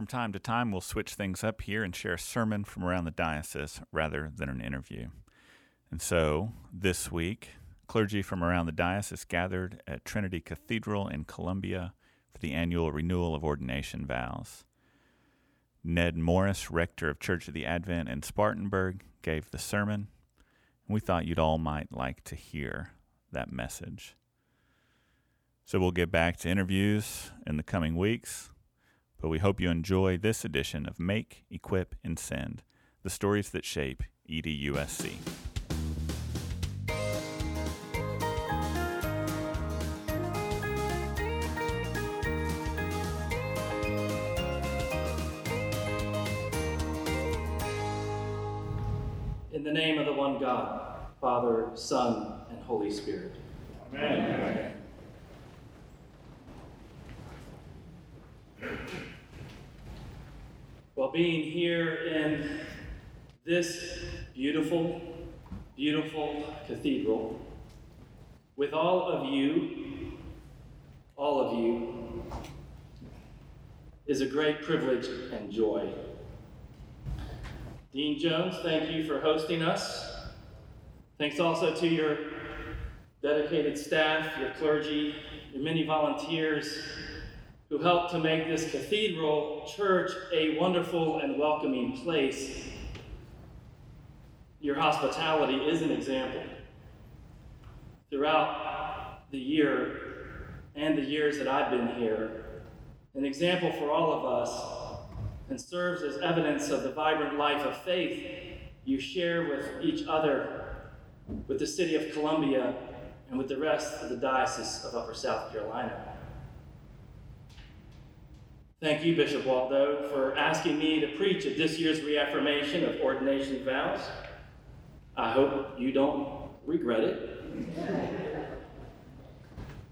From time to time, we'll switch things up here and share a sermon from around the diocese rather than an interview. And so, this week, clergy from around the diocese gathered at Trinity Cathedral in Columbia for the annual renewal of ordination vows. Ned Morris, rector of Church of the Advent in Spartanburg, gave the sermon, we thought you'd all might like to hear that message. So we'll get back to interviews in the coming weeks but we hope you enjoy this edition of Make, Equip, and Send the stories that shape EDUSC. In the name of the one God, Father, Son, and Holy Spirit. Amen. Amen. Being here in this beautiful, beautiful cathedral with all of you, all of you, is a great privilege and joy. Dean Jones, thank you for hosting us. Thanks also to your dedicated staff, your clergy, your many volunteers who helped to make this cathedral church a wonderful and welcoming place. Your hospitality is an example. Throughout the year and the years that I've been here, an example for all of us and serves as evidence of the vibrant life of faith you share with each other, with the city of Columbia, and with the rest of the Diocese of Upper South Carolina. Thank you, Bishop Waldo, for asking me to preach at this year's reaffirmation of ordination vows. I hope you don't regret it.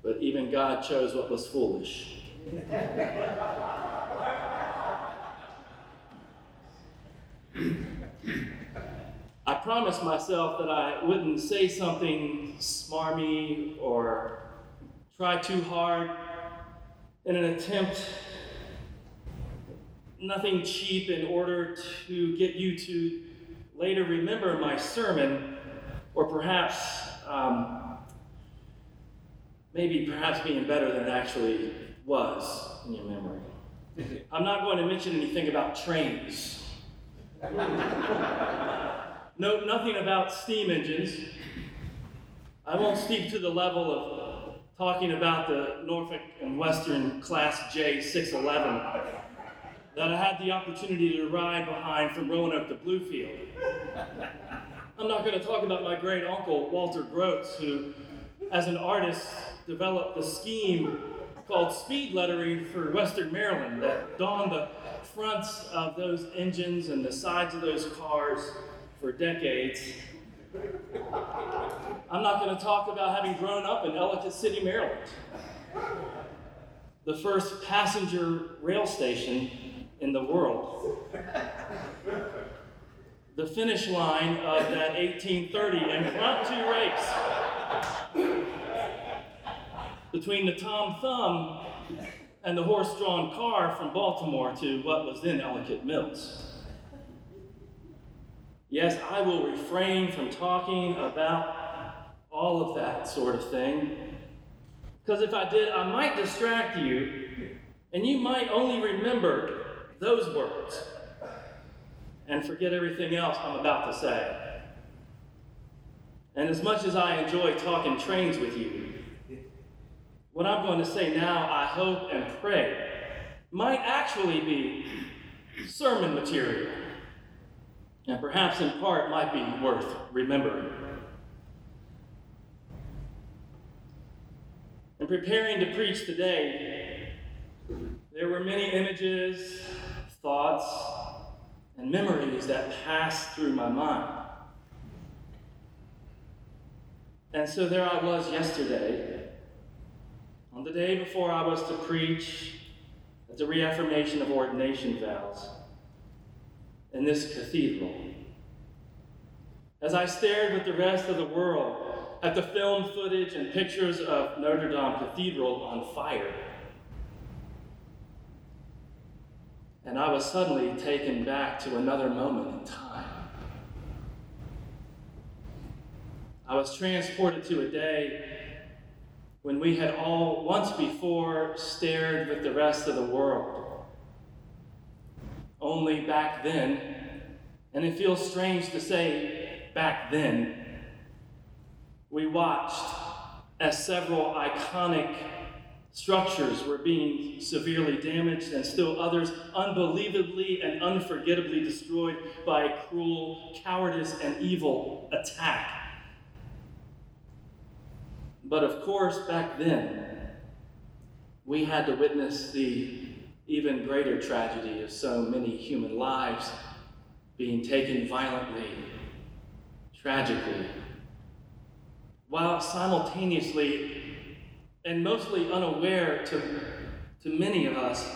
But even God chose what was foolish. I promised myself that I wouldn't say something smarmy or try too hard in an attempt nothing cheap in order to get you to later remember my sermon, or perhaps, um, maybe perhaps being better than it actually was in your memory. I'm not going to mention anything about trains. no, nothing about steam engines. I won't speak to the level of talking about the Norfolk and Western Class J611 that I had the opportunity to ride behind from Roanoke to Bluefield. I'm not going to talk about my great uncle, Walter Groats, who, as an artist, developed a scheme called speed lettering for Western Maryland that donned the fronts of those engines and the sides of those cars for decades. I'm not going to talk about having grown up in Ellicott City, Maryland, the first passenger rail station in the world. the finish line of that 1830 impromptu race between the Tom Thumb and the horse drawn car from Baltimore to what was then Ellicott Mills. Yes, I will refrain from talking about all of that sort of thing, because if I did, I might distract you, and you might only remember those words and forget everything else I'm about to say. And as much as I enjoy talking trains with you, what I'm going to say now, I hope and pray, might actually be sermon material. And perhaps in part might be worth remembering. In preparing to preach today, there were many images thoughts, and memories that pass through my mind. And so there I was yesterday, on the day before I was to preach at the reaffirmation of ordination vows in this cathedral. As I stared with the rest of the world at the film footage and pictures of Notre Dame Cathedral on fire and I was suddenly taken back to another moment in time. I was transported to a day when we had all once before stared with the rest of the world. Only back then, and it feels strange to say back then, we watched as several iconic structures were being severely damaged, and still others unbelievably and unforgettably destroyed by cruel, cowardice, and evil attack. But of course, back then, we had to witness the even greater tragedy of so many human lives being taken violently, tragically, while simultaneously and mostly unaware to, to many of us,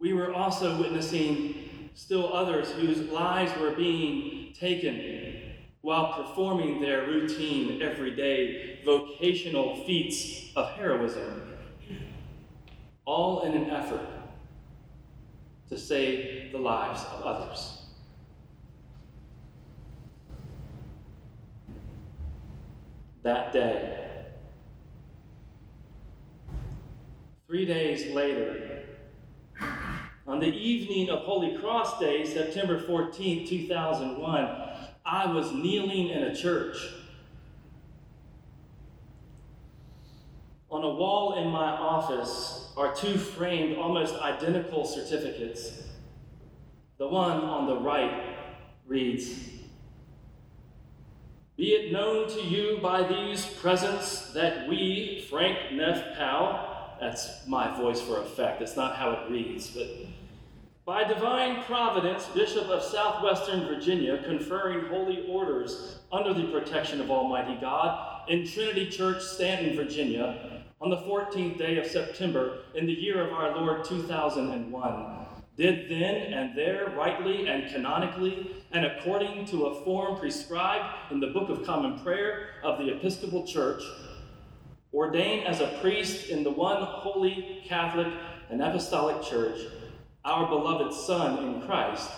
we were also witnessing still others whose lives were being taken while performing their routine, everyday, vocational feats of heroism, all in an effort to save the lives of others. That day, Three days later, on the evening of Holy Cross Day, September 14, 2001, I was kneeling in a church. On a wall in my office are two framed, almost identical certificates. The one on the right reads Be it known to you by these presents that we, Frank Neff Powell, that's my voice for effect. That's not how it reads. But by divine providence, Bishop of Southwestern Virginia, conferring holy orders under the protection of Almighty God in Trinity Church, Staunton, Virginia, on the 14th day of September in the year of our Lord 2001, did then and there rightly and canonically and according to a form prescribed in the Book of Common Prayer of the Episcopal Church ordained as a priest in the one holy Catholic and Apostolic Church, our beloved Son in Christ,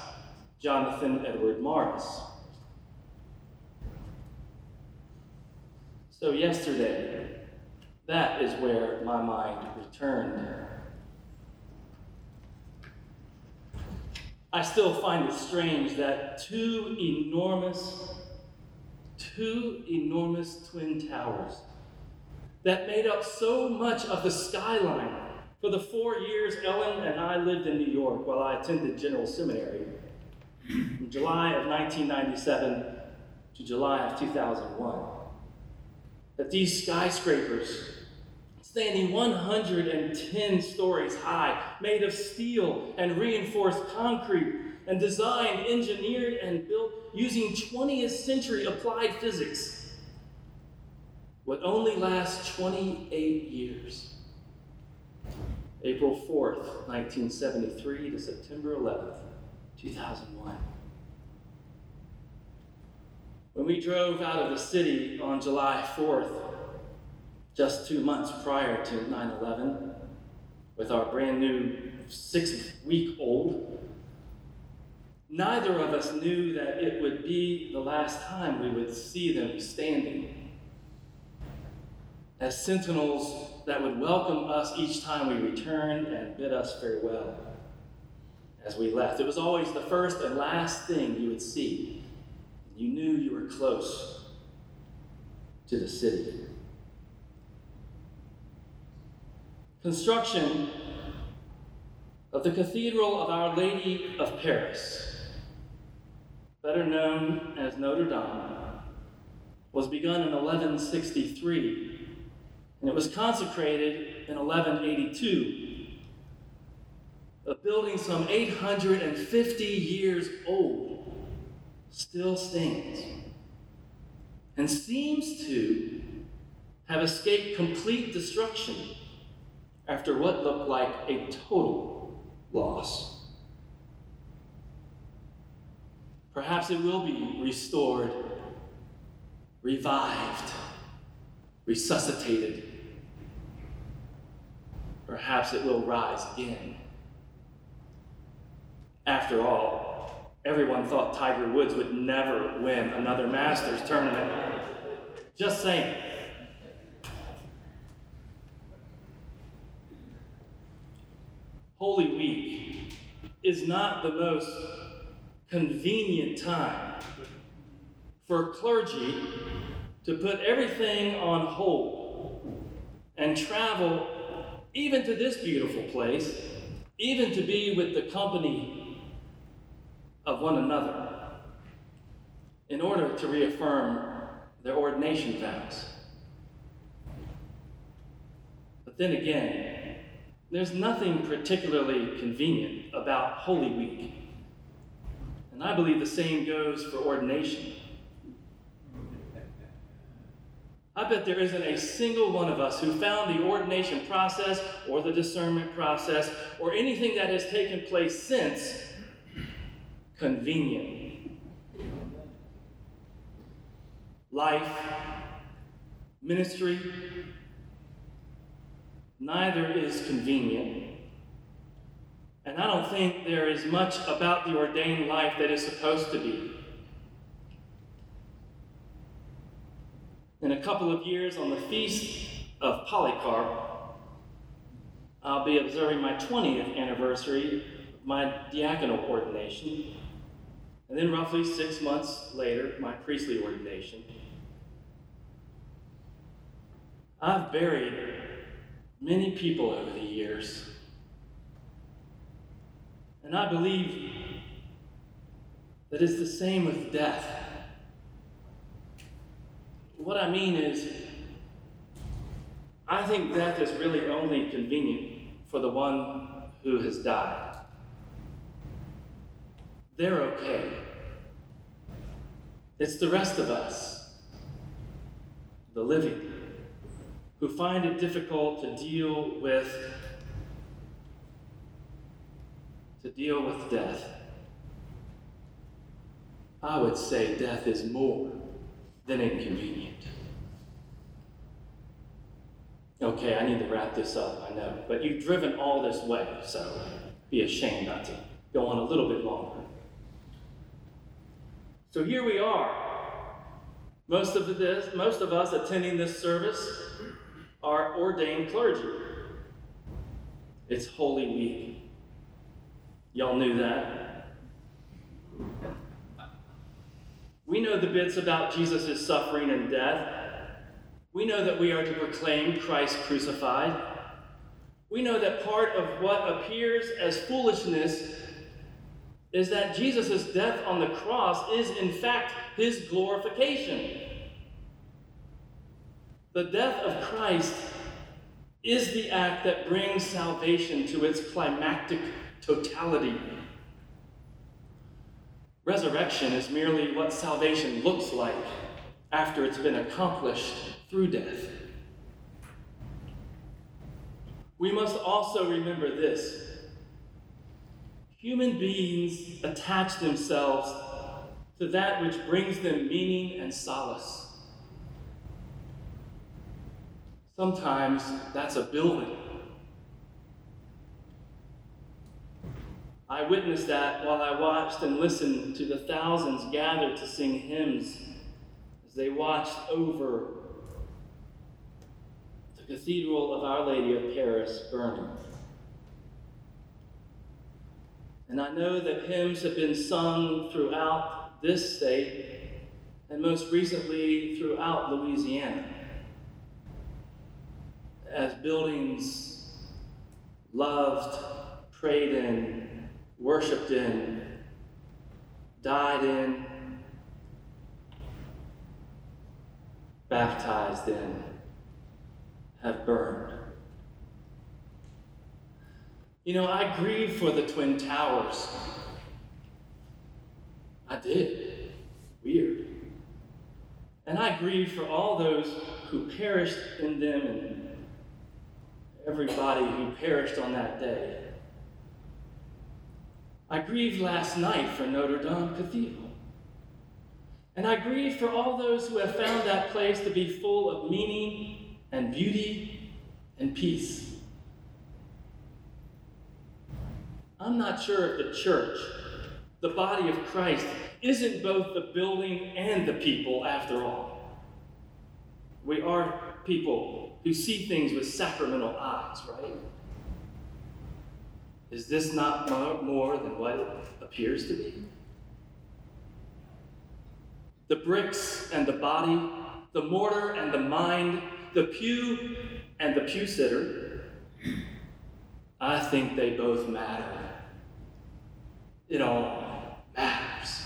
Jonathan Edward Morris. So, yesterday, that is where my mind returned. I still find it strange that two enormous, two enormous twin towers that made up so much of the skyline. For the four years Ellen and I lived in New York while I attended General Seminary, from July of 1997 to July of 2001, that these skyscrapers, standing 110 stories high, made of steel and reinforced concrete, and designed, engineered, and built using 20th century applied physics would only last 28 years. April 4th, 1973 to September 11th, 2001. When we drove out of the city on July 4th, just two months prior to 9 11, with our brand new six week old, neither of us knew that it would be the last time we would see them standing as sentinels that would welcome us each time we returned and bid us farewell as we left. It was always the first and last thing you would see. You knew you were close to the city. Construction of the Cathedral of Our Lady of Paris, better known as Notre Dame, was begun in 1163 and it was consecrated in 1182. A building some 850 years old still stands and seems to have escaped complete destruction after what looked like a total loss. Perhaps it will be restored, revived, resuscitated perhaps it will rise again. After all, everyone thought Tiger Woods would never win another Masters tournament. Just saying. Holy Week is not the most convenient time for clergy to put everything on hold and travel even to this beautiful place, even to be with the company of one another, in order to reaffirm their ordination vows. But then again, there's nothing particularly convenient about Holy Week. And I believe the same goes for ordination. I bet there isn't a single one of us who found the ordination process or the discernment process or anything that has taken place since convenient. Life, ministry, neither is convenient. And I don't think there is much about the ordained life that is supposed to be. In a couple of years, on the feast of Polycarp, I'll be observing my 20th anniversary of my diaconal ordination. And then, roughly six months later, my priestly ordination. I've buried many people over the years. And I believe that it's the same with death. What I mean is, I think death is really only convenient for the one who has died. They're okay. It's the rest of us, the living, who find it difficult to deal with to deal with death. I would say death is more than inconvenient. Okay, I need to wrap this up, I know. But you've driven all this way, so be ashamed not to go on a little bit longer. So here we are. Most of this, most of us attending this service are ordained clergy. It's Holy Week. Y'all knew that. We know the bits about Jesus' suffering and death. We know that we are to proclaim Christ crucified. We know that part of what appears as foolishness is that Jesus' death on the cross is, in fact, his glorification. The death of Christ is the act that brings salvation to its climactic totality. Resurrection is merely what salvation looks like after it's been accomplished through death. We must also remember this human beings attach themselves to that which brings them meaning and solace. Sometimes that's a building. I witnessed that while I watched and listened to the thousands gathered to sing hymns as they watched over the Cathedral of Our Lady of Paris burning. And I know that hymns have been sung throughout this state and most recently throughout Louisiana as buildings loved, prayed in, worshiped in, died in, baptized in, have burned. You know, I grieved for the Twin Towers. I did. Weird. And I grieved for all those who perished in them and everybody who perished on that day. I grieved last night for Notre Dame Cathedral. And I grieve for all those who have found that place to be full of meaning and beauty and peace. I'm not sure if the church, the body of Christ, isn't both the building and the people after all. We are people who see things with sacramental eyes, right? Is this not more than what it appears to be? The bricks and the body, the mortar and the mind, the pew and the pew sitter, I think they both matter. It all matters.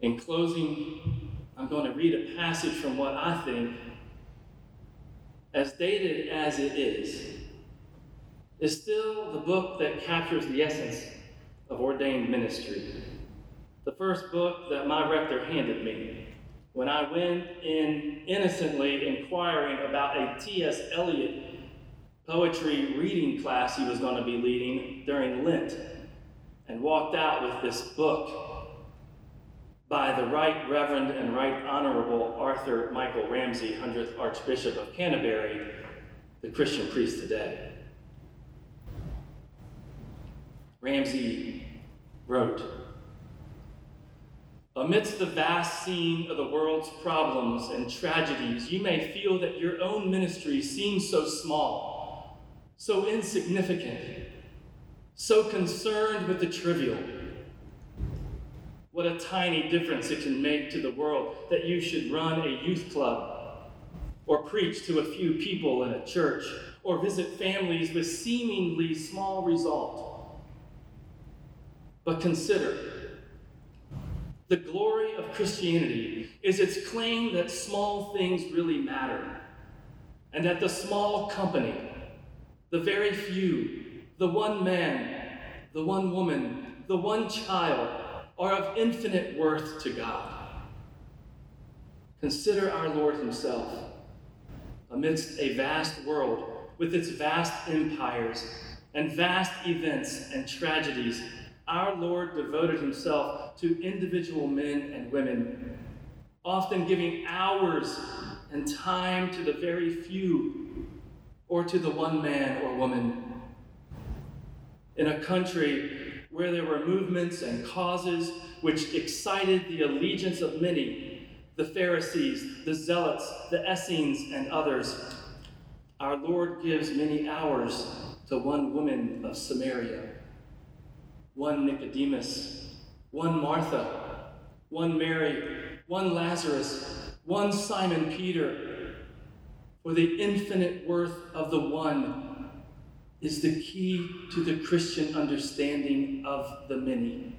In closing, I'm going to read a passage from what I think, as dated as it is, is still the book that captures the essence of ordained ministry. The first book that my rector handed me when I went in innocently inquiring about a T.S. Eliot poetry reading class he was going to be leading during Lent and walked out with this book by the Right Reverend and Right Honorable Arthur Michael Ramsey, 100th Archbishop of Canterbury, the Christian priest today. Ramsey wrote, Amidst the vast scene of the world's problems and tragedies, you may feel that your own ministry seems so small, so insignificant, so concerned with the trivial. What a tiny difference it can make to the world that you should run a youth club, or preach to a few people in a church, or visit families with seemingly small result. But consider, the glory of Christianity is its claim that small things really matter, and that the small company, the very few, the one man, the one woman, the one child, are of infinite worth to God. Consider our Lord Himself amidst a vast world with its vast empires and vast events and tragedies our Lord devoted himself to individual men and women, often giving hours and time to the very few or to the one man or woman. In a country where there were movements and causes which excited the allegiance of many the Pharisees, the Zealots, the Essenes, and others our Lord gives many hours to one woman of Samaria one Nicodemus, one Martha, one Mary, one Lazarus, one Simon Peter. For the infinite worth of the one is the key to the Christian understanding of the many.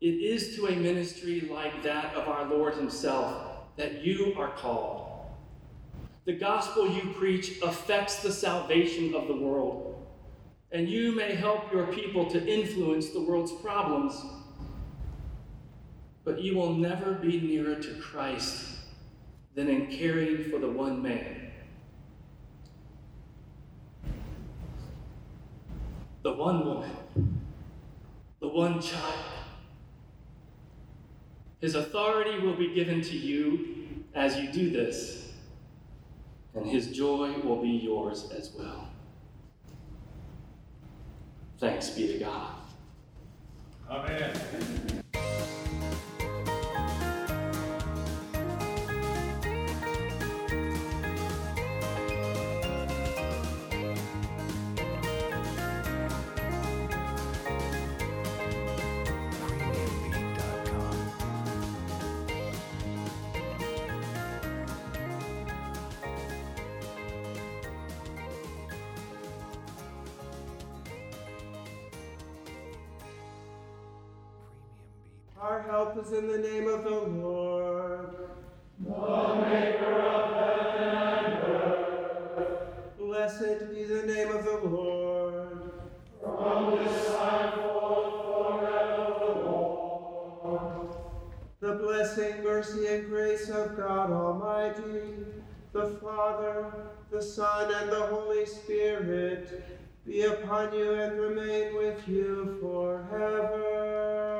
It is to a ministry like that of our Lord Himself that you are called. The gospel you preach affects the salvation of the world and you may help your people to influence the world's problems. But you will never be nearer to Christ than in caring for the one man. The one woman, the one child. His authority will be given to you as you do this, and his joy will be yours as well. Thanks be to God. Amen. Our help is in the name of the Lord. The maker of heaven and earth. Blessed be the name of the Lord. From this time forth forevermore. The blessing, mercy, and grace of God Almighty, the Father, the Son, and the Holy Spirit be upon you and remain with you forever.